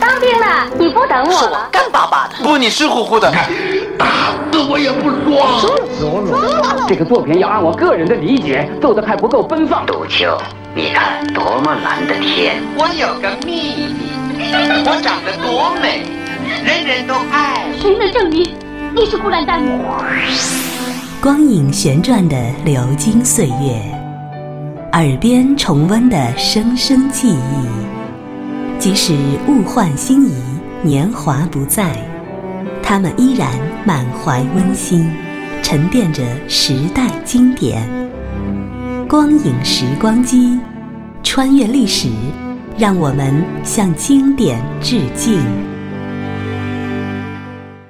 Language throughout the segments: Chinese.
当兵了，你不等我了？干巴巴的，不，你湿乎乎的。打死我也不说。说这个作品要按我个人的理解奏的还不够奔放。杜秋，你看多么蓝的天！我有个秘密，我长得多美，人人都爱。谁能证明你是孤兰丹？光影旋转的流金岁月，耳边重温的声声记忆，即使物换星移，年华不再，他们依然满怀温馨，沉淀着时代经典。光影时光机，穿越历史，让我们向经典致敬。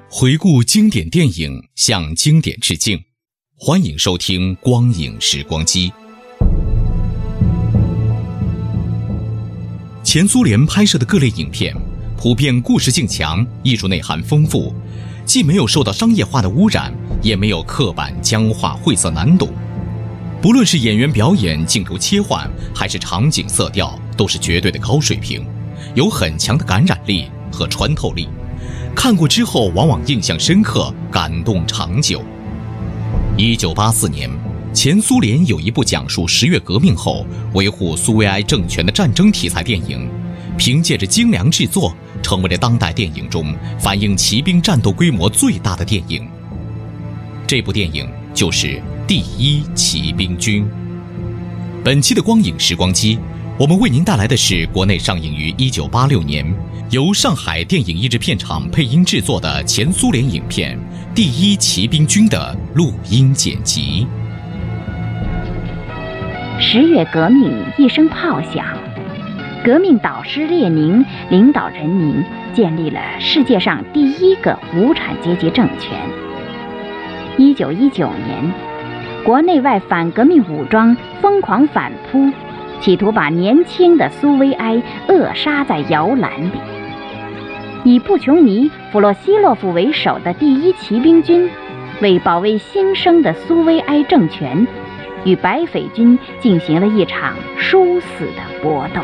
回顾经典电影，向经典致敬。欢迎收听《光影时光机》。前苏联拍摄的各类影片，普遍故事性强，艺术内涵丰富，既没有受到商业化的污染，也没有刻板僵化、晦涩难懂。不论是演员表演、镜头切换，还是场景色调，都是绝对的高水平，有很强的感染力和穿透力。看过之后，往往印象深刻，感动长久。一九八四年，前苏联有一部讲述十月革命后维护苏维埃政权的战争题材电影，凭借着精良制作，成为了当代电影中反映骑兵战斗规模最大的电影。这部电影就是《第一骑兵军》。本期的光影时光机，我们为您带来的是国内上映于一九八六年，由上海电影译制片厂配音制作的前苏联影片。第一骑兵军的录音剪辑。十月革命一声炮响，革命导师列宁领导人民建立了世界上第一个无产阶级政权。一九一九年，国内外反革命武装疯狂反扑，企图把年轻的苏维埃扼杀在摇篮里。以布琼尼、弗洛西洛夫为首的第一骑兵军，为保卫新生的苏维埃政权，与白匪军进行了一场殊死的搏斗。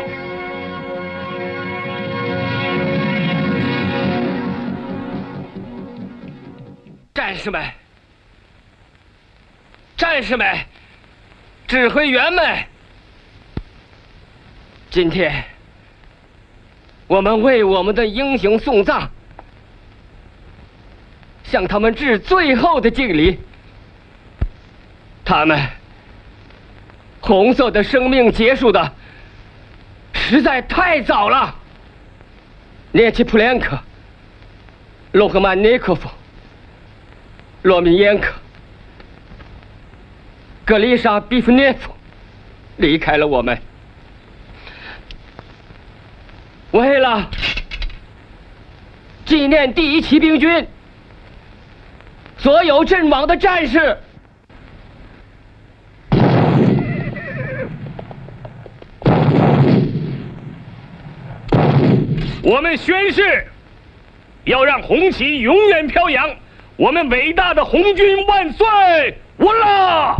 战士们，战士们，指挥员们，今天。我们为我们的英雄送葬，向他们致最后的敬礼。他们红色的生命结束的实在太早了。涅奇普连科、洛赫曼尼科夫、罗米耶克、格丽莎比夫涅夫离开了我们。为了纪念第一骑兵军所有阵亡的战士，我们宣誓，要让红旗永远飘扬。我们伟大的红军万岁！完了。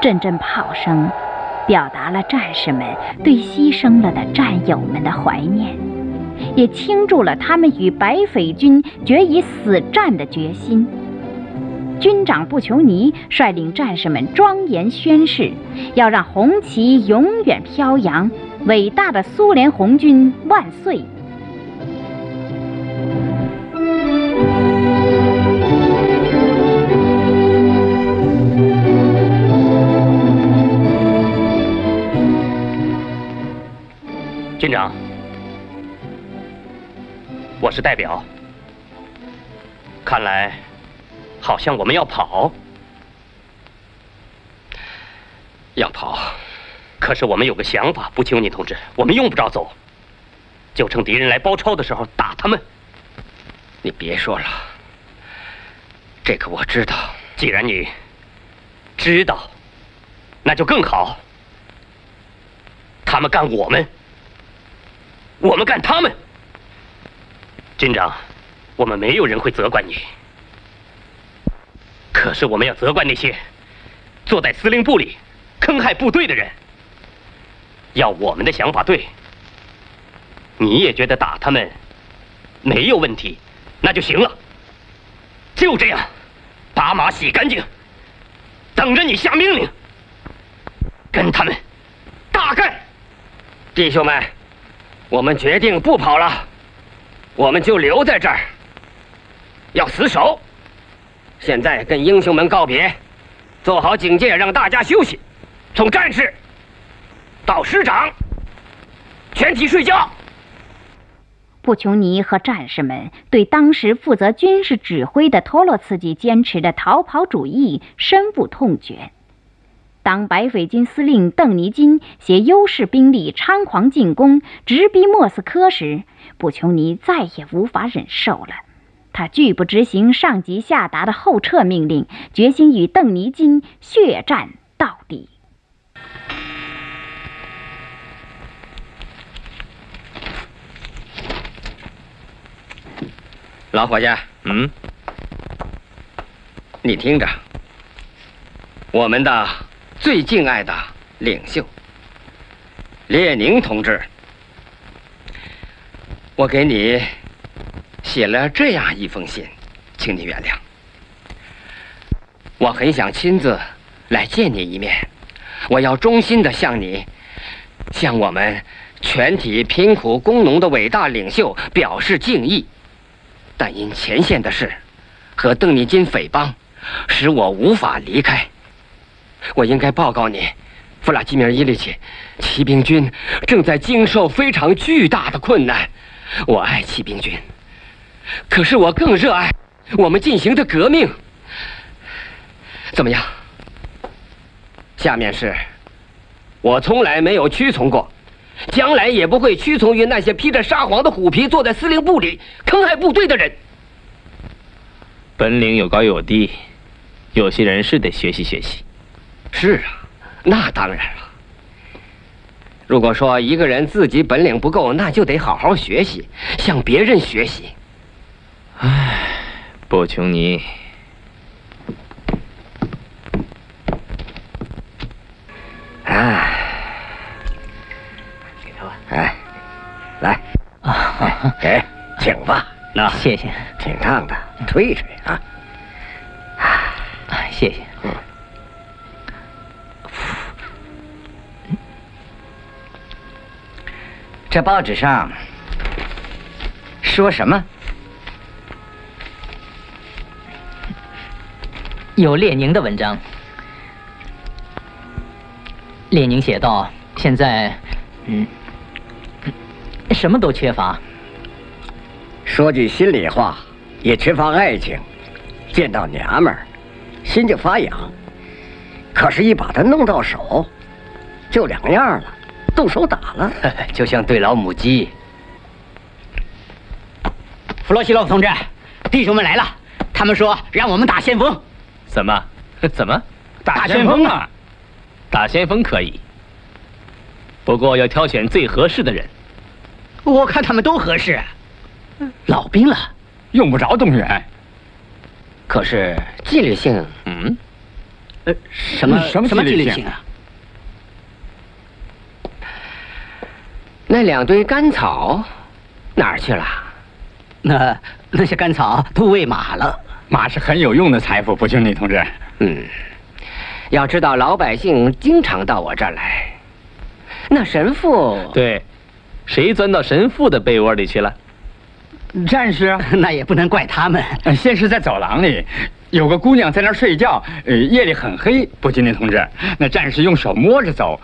阵阵炮声，表达了战士们对牺牲了的战友们的怀念，也倾注了他们与白匪军决一死战的决心。军长布琼尼率领战士们庄严宣誓，要让红旗永远飘扬，伟大的苏联红军万岁！军长，我是代表。看来，好像我们要跑。要跑，可是我们有个想法，不求你同志，我们用不着走，就趁敌人来包抄的时候打他们。你别说了，这个我知道。既然你知道，那就更好。他们干我们。我们干他们，军长，我们没有人会责怪你。可是我们要责怪那些坐在司令部里坑害部队的人。要我们的想法对，你也觉得打他们没有问题，那就行了。就这样，把马洗干净，等着你下命令，跟他们大干。弟兄们，我们决定不跑了，我们就留在这儿，要死守。现在跟英雄们告别，做好警戒，让大家休息。从战士到师长，全体睡觉。布琼尼和战士们对当时负责军事指挥的托洛茨基坚持的逃跑主义深恶痛绝。当白匪军司令邓尼金携优势兵力猖狂进攻，直逼莫斯科时，布琼尼再也无法忍受了。他拒不执行上级下达的后撤命令，决心与邓尼金血战到底。老伙计，嗯，你听着，我们的最敬爱的领袖列宁同志，我给你写了这样一封信，请你原谅。我很想亲自来见你一面，我要衷心的向你，向我们全体贫苦工农的伟大领袖表示敬意。但因前线的事和邓尼金匪帮，使我无法离开。我应该报告你，弗拉基米尔伊利奇，骑兵军正在经受非常巨大的困难。我爱骑兵军，可是我更热爱我们进行的革命。怎么样？下面是，我从来没有屈从过。将来也不会屈从于那些披着沙皇的虎皮坐在司令部里坑害部队的人。本领有高有低，有些人是得学习学习。是啊，那当然了。如果说一个人自己本领不够，那就得好好学习，向别人学习。唉，布琼尼。唉。哎，来，啊，给，请吧。那谢谢，挺烫的，吹一吹啊。啊，谢谢。嗯。这报纸上说什么？有列宁的文章。列宁写道：“现在，嗯。”什么都缺乏。说句心里话，也缺乏爱情。见到娘们儿，心就发痒。可是，一把她弄到手，就两样了，动手打了，就像对老母鸡。弗洛西洛夫同志，弟兄们来了，他们说让我们打先锋。怎么？怎么？打先锋啊！打先锋可以，不过要挑选最合适的人。我看他们都合适，老兵了，用不着动员。可是纪律性，嗯，呃，什么什么什么纪律性啊？那两堆干草哪儿去了？那那些干草都喂马了。马是很有用的财富，不兄弟同志。嗯，要知道老百姓经常到我这儿来，那神父对。谁钻到神父的被窝里去了？战士，那也不能怪他们。先是在走廊里，有个姑娘在那儿睡觉。呃，夜里很黑，不，金林同志，那战士用手摸着走，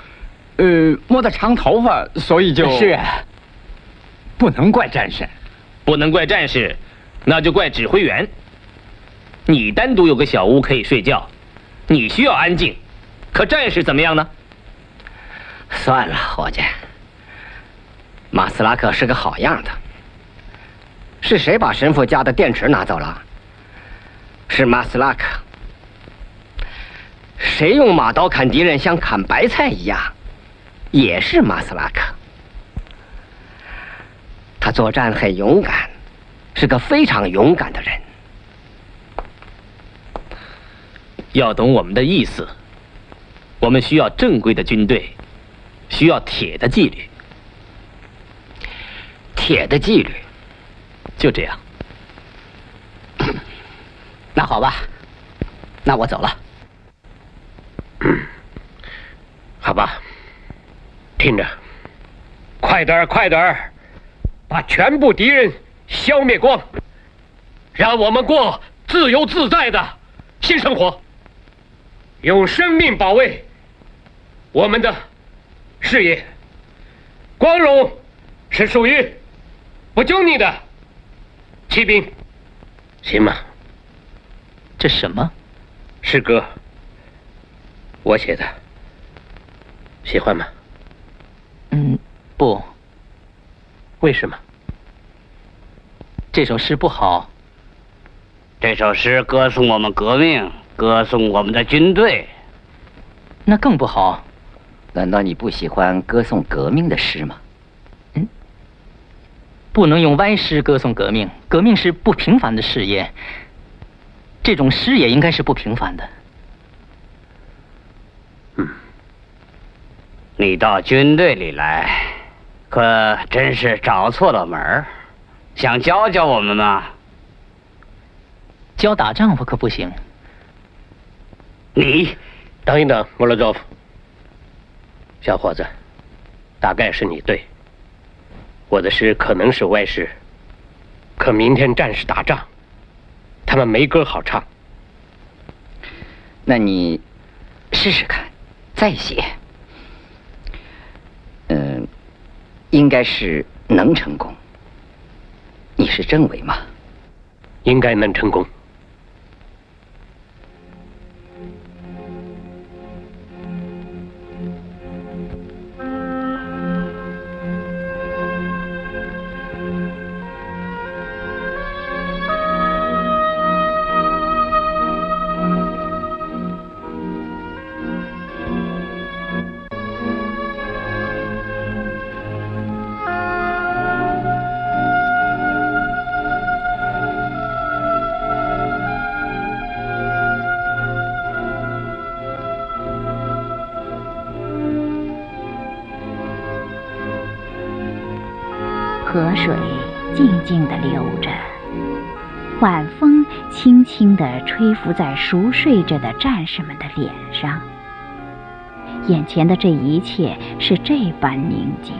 呃，摸到长头发，所以就是。不能怪战士，不能怪战士，那就怪指挥员。你单独有个小屋可以睡觉，你需要安静，可战士怎么样呢？算了，伙计。马斯拉克是个好样的。是谁把神父家的电池拿走了？是马斯拉克。谁用马刀砍敌人像砍白菜一样？也是马斯拉克。他作战很勇敢，是个非常勇敢的人。要懂我们的意思，我们需要正规的军队，需要铁的纪律。铁的纪律，就这样。那好吧，那我走了。嗯 好吧，听着，快点儿，快点儿，把全部敌人消灭光，让我们过自由自在的新生活，用生命保卫我们的事业。光荣是属于不救你的骑兵，行吗？这什么？诗歌，我写的。喜欢吗？嗯，不。为什么？这首诗不好。这首诗歌颂我们革命，歌颂我们的军队。那更不好。难道你不喜欢歌颂革命的诗吗？嗯。不能用歪诗歌颂革命，革命是不平凡的事业。这种诗也应该是不平凡的。嗯。你到军队里来，可真是找错了门儿。想教教我们吗？教打仗我可不行。你，等一等，莫洛佐夫，小伙子，大概是你对。我的诗可能是歪诗，可明天战士打仗，他们没歌好唱。那你试试看，再写。嗯，应该是能成功。你是政委吗？应该能成功。河水静静地流着，晚风轻轻地吹拂在熟睡着的战士们的脸上。眼前的这一切是这般宁静，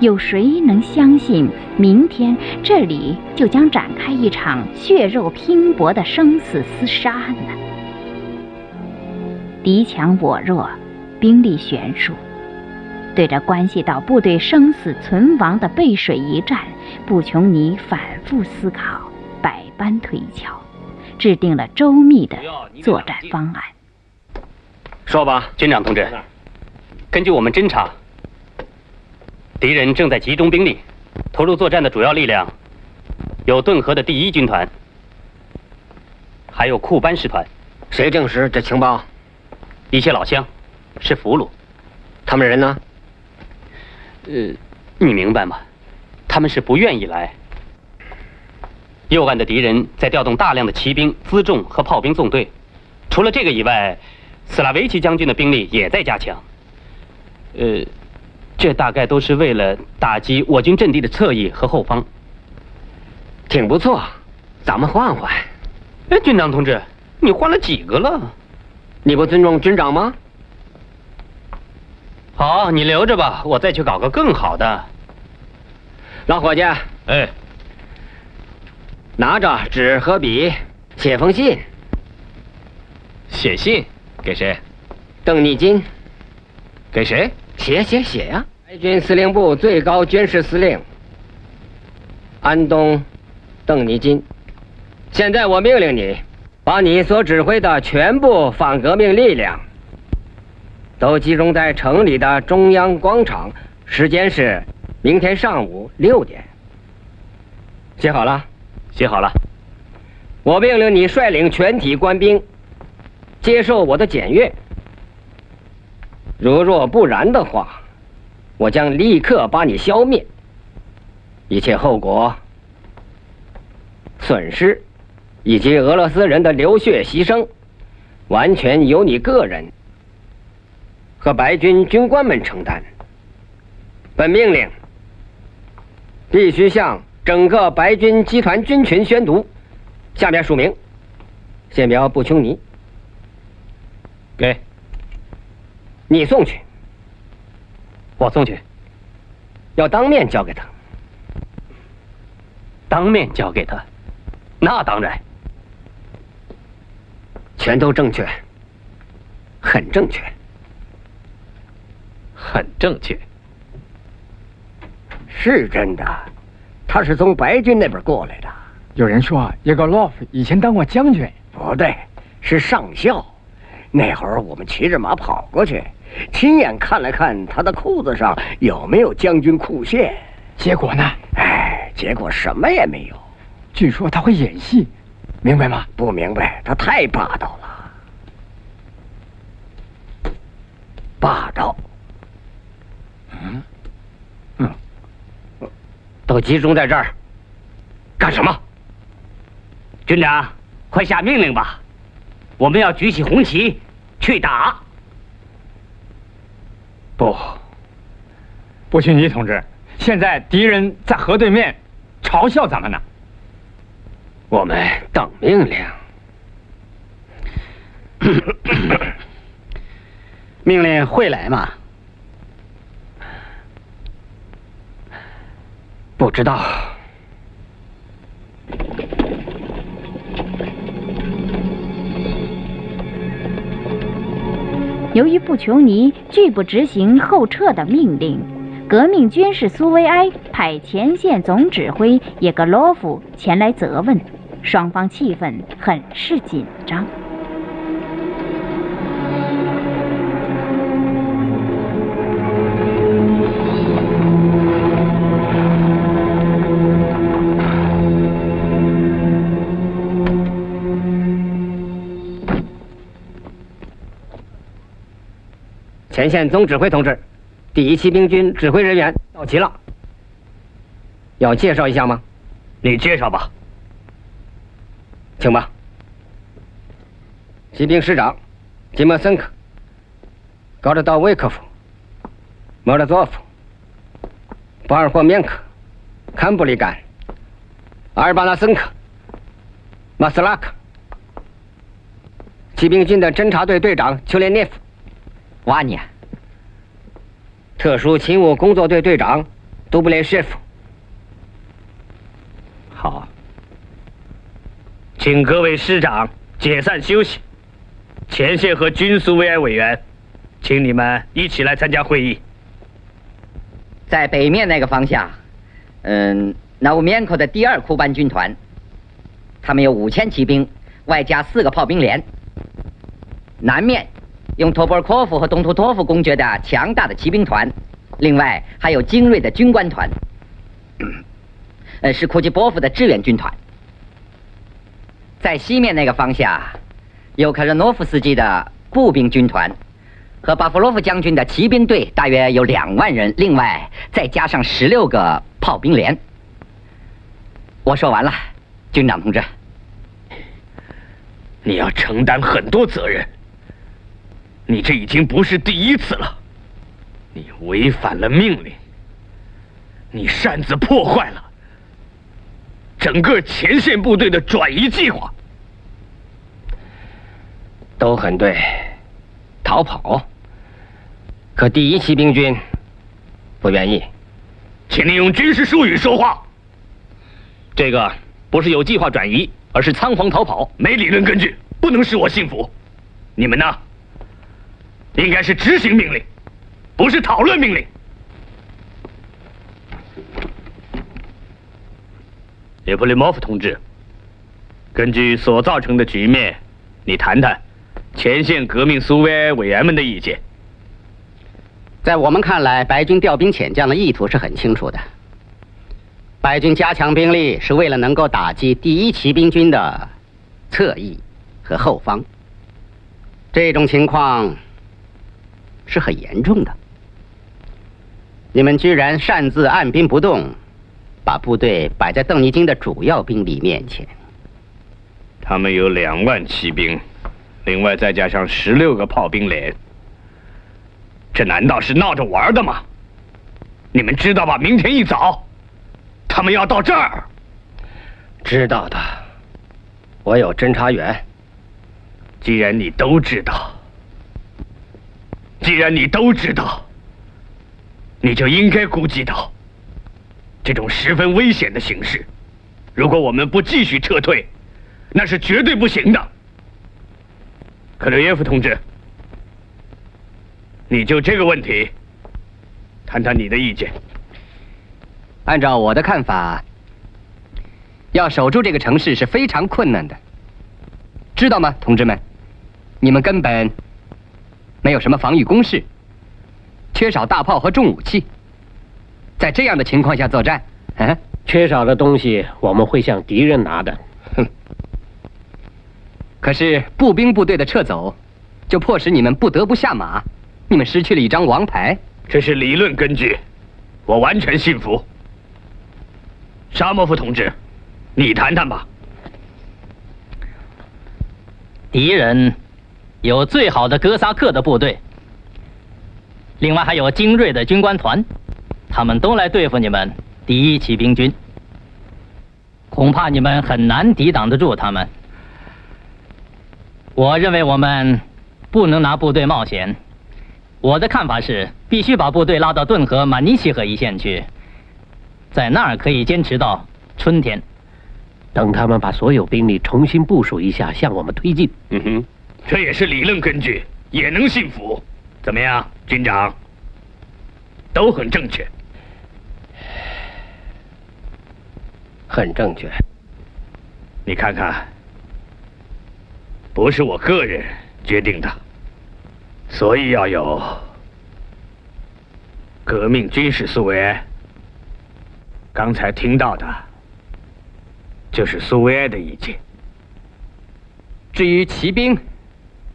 有谁能相信明天这里就将展开一场血肉拼搏的生死厮杀呢？敌强我弱，兵力悬殊。对这关系到部队生死存亡的背水一战，布琼尼反复思考，百般推敲，制定了周密的作战方案。说吧，军长同志，根据我们侦查，敌人正在集中兵力，投入作战的主要力量有顿河的第一军团，还有库班师团。谁证实这情报？一些老乡，是俘虏。他们人呢？呃，你明白吗？他们是不愿意来。右岸的敌人在调动大量的骑兵、辎重和炮兵纵队。除了这个以外，斯拉维奇将军的兵力也在加强。呃，这大概都是为了打击我军阵地的侧翼和后方。挺不错，咱们换换。哎，军长同志，你换了几个了？你不尊重军长吗？好，你留着吧，我再去搞个更好的。老伙计，哎，拿着纸和笔，写封信。写信给谁？邓丽金。给谁？写写写呀！海军司令部最高军事司令安东·邓尼金。现在我命令你，把你所指挥的全部反革命力量。都集中在城里的中央广场，时间是明天上午六点。写好了，写好了。我命令你率领全体官兵接受我的检阅。如若不然的话，我将立刻把你消灭。一切后果、损失以及俄罗斯人的流血牺牲，完全由你个人。和白军军官们承担。本命令必须向整个白军集团军群宣读。下面署名：县苗布琼尼。给，你送去。我送去。要当面交给他。当面交给他？那当然。全都正确，很正确，很正确。是真的，他是从白军那边过来的。有人说，叶格洛夫以前当过将军。不对，是上校。那会儿我们骑着马跑过去，亲眼看了看他的裤子上有没有将军裤线。结果呢？哎，结果什么也没有。据说他会演戏，明白吗？不明白，他太霸道了。霸道。嗯，嗯，都集中在这儿，干什么？军长，快下命令吧！我们要举起红旗去打。不，布逊尼同志，现在敌人在河对面，嘲笑咱们呢。我们等命令。命令会来吗？不知道。由于布琼尼拒不执行后撤的命令，革命军事苏维埃派前线总指挥叶格罗夫前来责问，双方气氛很是紧张。前线总指挥同志，第一骑兵军指挥人员到齐了，要介绍一下吗？你介绍吧，请吧。骑兵师长吉莫森克、高德道维科夫、莫勒佐夫、巴尔霍缅克、坎布里干、阿尔巴纳森克、马斯拉克，骑兵军的侦察队队长丘连涅夫。瓦尼亚，特殊勤务工作队队长杜布列舍夫。好，请各位师长解散休息。前线和军苏维埃委员，请你们一起来参加会议。在北面那个方向，嗯，纳乌缅科的第二库班军团，他们有五千骑兵，外加四个炮兵连。南面。用托波尔科夫和东图托夫公爵的强大的骑兵团，另外还有精锐的军官团，呃，是库季波夫的支援军团。在西面那个方向，有卡热诺夫斯基的步兵军团，和巴夫洛夫将军的骑兵队，大约有两万人，另外再加上十六个炮兵连。我说完了，军长同志，你要承担很多责任。你这已经不是第一次了，你违反了命令，你擅自破坏了整个前线部队的转移计划，都很对。逃跑，可第一骑兵军不愿意，请你用军事术语说话。这个不是有计划转移，而是仓皇逃跑，没理论根据，不能使我信服。你们呢？应该是执行命令，不是讨论命令。列布里莫夫同志，根据所造成的局面，你谈谈前线革命苏维埃委员们的意见。在我们看来，白军调兵遣将的意图是很清楚的。白军加强兵力是为了能够打击第一骑兵军的侧翼和后方。这种情况。是很严重的。你们居然擅自按兵不动，把部队摆在邓尼金的主要兵力面前。他们有两万骑兵，另外再加上十六个炮兵连。这难道是闹着玩的吗？你们知道吧？明天一早，他们要到这儿。知道的，我有侦查员。既然你都知道，既然你都知道，你就应该估计到这种十分危险的形势。如果我们不继续撤退，那是绝对不行的。克留耶夫同志，你就这个问题谈谈你的意见。按照我的看法，要守住这个城市是非常困难的，知道吗，同志们？你们根本没有什么防御工事，缺少大炮和重武器，在这样的情况下作战，嗯，缺少的东西我们会向敌人拿的。哼！可是步兵部队的撤走，就迫使你们不得不下马，你们失去了一张王牌。这是理论根据，我完全信服。沙莫夫同志，你谈谈吧。敌人。有最好的哥萨克的部队，另外还有精锐的军官团，他们都来对付你们第一骑兵军，恐怕你们很难抵挡得住他们。我认为我们不能拿部队冒险。我的看法是，必须把部队拉到顿河、马尼西河一线去，在那儿可以坚持到春天。等他们把所有兵力重新部署一下，向我们推进。嗯哼。这也是理论根据，也能信服。怎么样，军长？都很正确，很正确。你看看，不是我个人决定的，所以要有革命军事苏维埃。刚才听到的，就是苏维埃的意见。至于骑兵。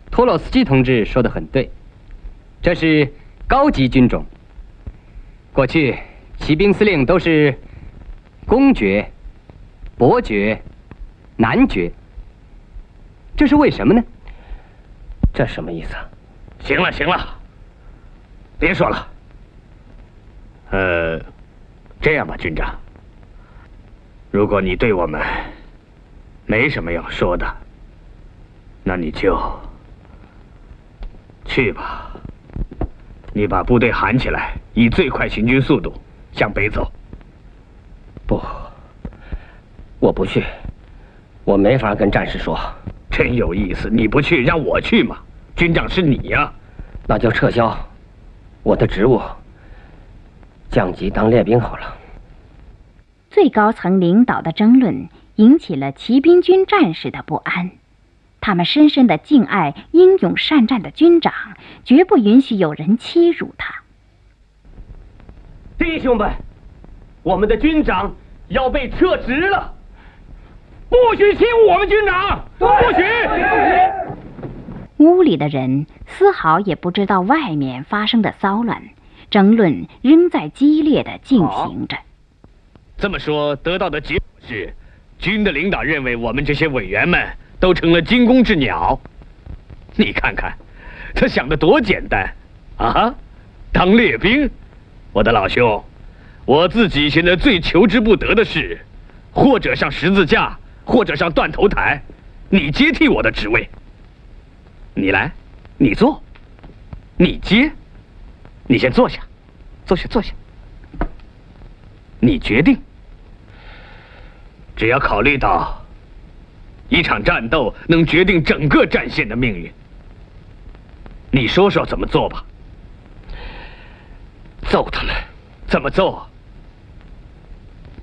托洛斯基同志说的很对，这是高级军种。过去骑兵司令都是公爵、伯爵、男爵，这是为什么呢？这什么意思？行了行了，别说了。呃，这样吧，军长，如果你对我们没什么要说的，那你就。去吧，你把部队喊起来，以最快行军速度向北走。不，我不去，我没法跟战士说。真有意思，你不去，让我去嘛？军长是你呀，那就撤销我的职务，降级当列兵好了。最高层领导的争论引起了骑兵军战士的不安。他们深深的敬爱英勇善战的军长，绝不允许有人欺辱他。弟兄们，我们的军长要被撤职了，不许欺负我们军长，不许！屋里的人丝毫也不知道外面发生的骚乱，争论仍在激烈的进行着。这么说，得到的结果是，军的领导认为我们这些委员们。都成了惊弓之鸟，你看看，他想的多简单啊！当列兵，我的老兄，我自己现在最求之不得的是，或者上十字架，或者上断头台，你接替我的职位。你来，你坐，你接，你先坐下，坐下，坐下，你决定，只要考虑到。一场战斗能决定整个战线的命运，你说说怎么做吧？揍他们？怎么揍？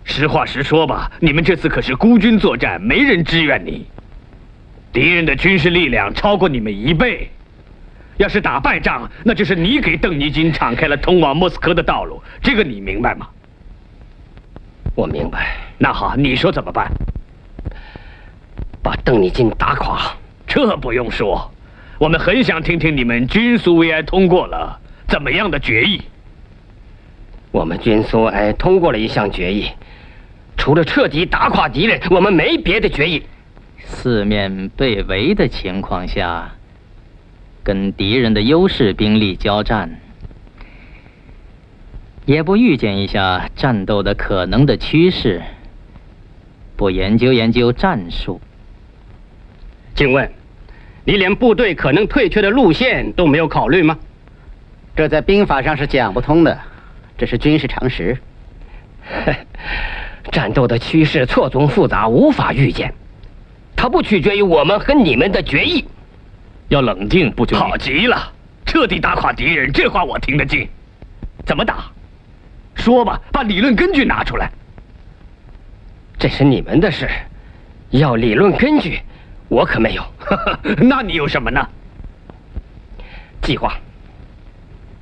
实话实说吧，你们这次可是孤军作战，没人支援你，敌人的军事力量超过你们一倍。要是打败仗，那就是你给邓尼金敞开了通往莫斯科的道路，这个你明白吗？我明白。那好，你说怎么办？把邓丽金打垮，这不用说。我们很想听听你们军苏维埃通过了怎么样的决议。我们军苏维埃通过了一项决议，除了彻底打垮敌人，我们没别的决议。四面被围的情况下，跟敌人的优势兵力交战，也不预见一下战斗的可能的趋势，不研究研究战术。请问，你连部队可能退却的路线都没有考虑吗？这在兵法上是讲不通的，这是军事常识。战斗的趋势错综复杂，无法预见，它不取决于我们和你们的决议。要冷静，不就好极了，彻底打垮敌人，这话我听得进。怎么打？说吧，把理论根据拿出来。这是你们的事，要理论根据，我可没有。那你有什么呢？计划。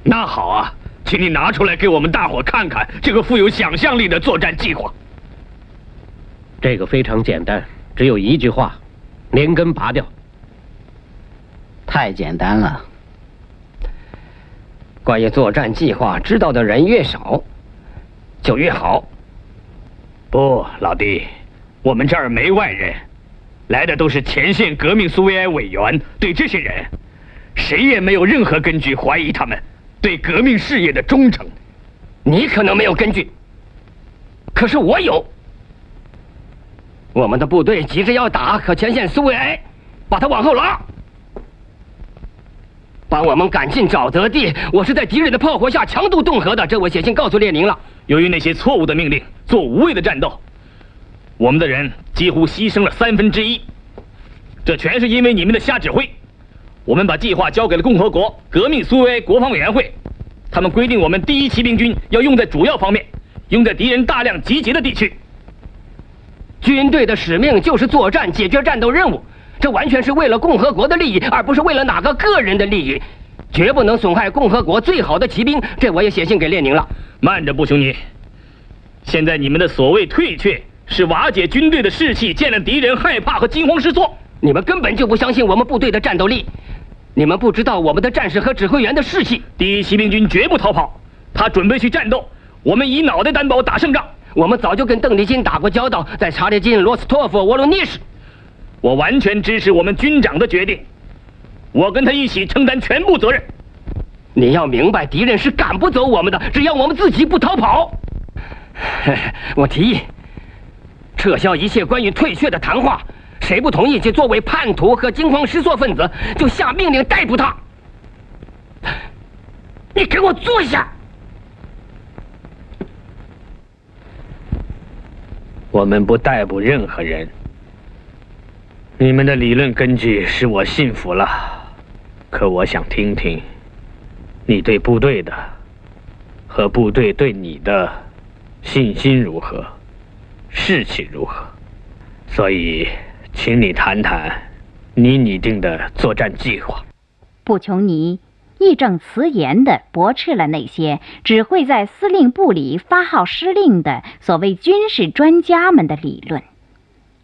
那好啊，请你拿出来给我们大伙看看这个富有想象力的作战计划。这个非常简单，只有一句话：连根拔掉。太简单了。关于作战计划，知道的人越少，就越好。不，老弟，我们这儿没外人，来的都是前线革命苏维埃委员。对这些人，谁也没有任何根据怀疑他们对革命事业的忠诚。你可能没有根据，可是我有。我们的部队急着要打，可前线苏维埃把他往后拉。把我们赶进沼泽地，我是在敌人的炮火下强渡顿河的，这我写信告诉列宁了。由于那些错误的命令，做无谓的战斗，我们的人几乎牺牲了三分之一。这全是因为你们的瞎指挥。我们把计划交给了共和国革命苏维埃国防委员会，他们规定我们第一骑兵军要用在主要方面，用在敌人大量集结的地区。军队的使命就是作战，解决战斗任务。这完全是为了共和国的利益，而不是为了哪个个人的利益，绝不能损害共和国最好的骑兵。这我也写信给列宁了。慢着，布琼尼。现在你们的所谓退却，是瓦解军队的士气，见了敌人害怕和惊慌失措。你们根本就不相信我们部队的战斗力，你们不知道我们的战士和指挥员的士气。第一骑兵军绝不逃跑，他准备去战斗。我们以脑袋担保打胜仗。我们早就跟邓丽君打过交道，在查列金、罗斯托夫、沃罗涅什。我完全支持我们军长的决定，我跟他一起承担全部责任。你要明白，敌人是赶不走我们的，只要我们自己不逃跑。我提议撤销一切关于退却的谈话，谁不同意就作为叛徒和惊慌失措分子，就下命令逮捕他。你给我坐下。我们不逮捕任何人。你们的理论根据使我信服了，可我想听听，你对部队的和部队对你的信心如何，士气如何？所以，请你谈谈你拟定的作战计划。布琼尼义正辞严地驳斥了那些只会在司令部里发号施令的所谓军事专家们的理论。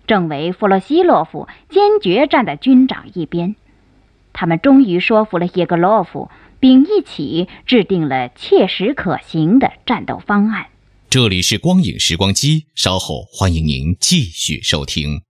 政委弗洛西洛夫坚决站在军长一边，他们终于说服了叶格洛夫，并一起制定了切实可行的战斗方案。这里是光影时光机，稍后欢迎您继续收听。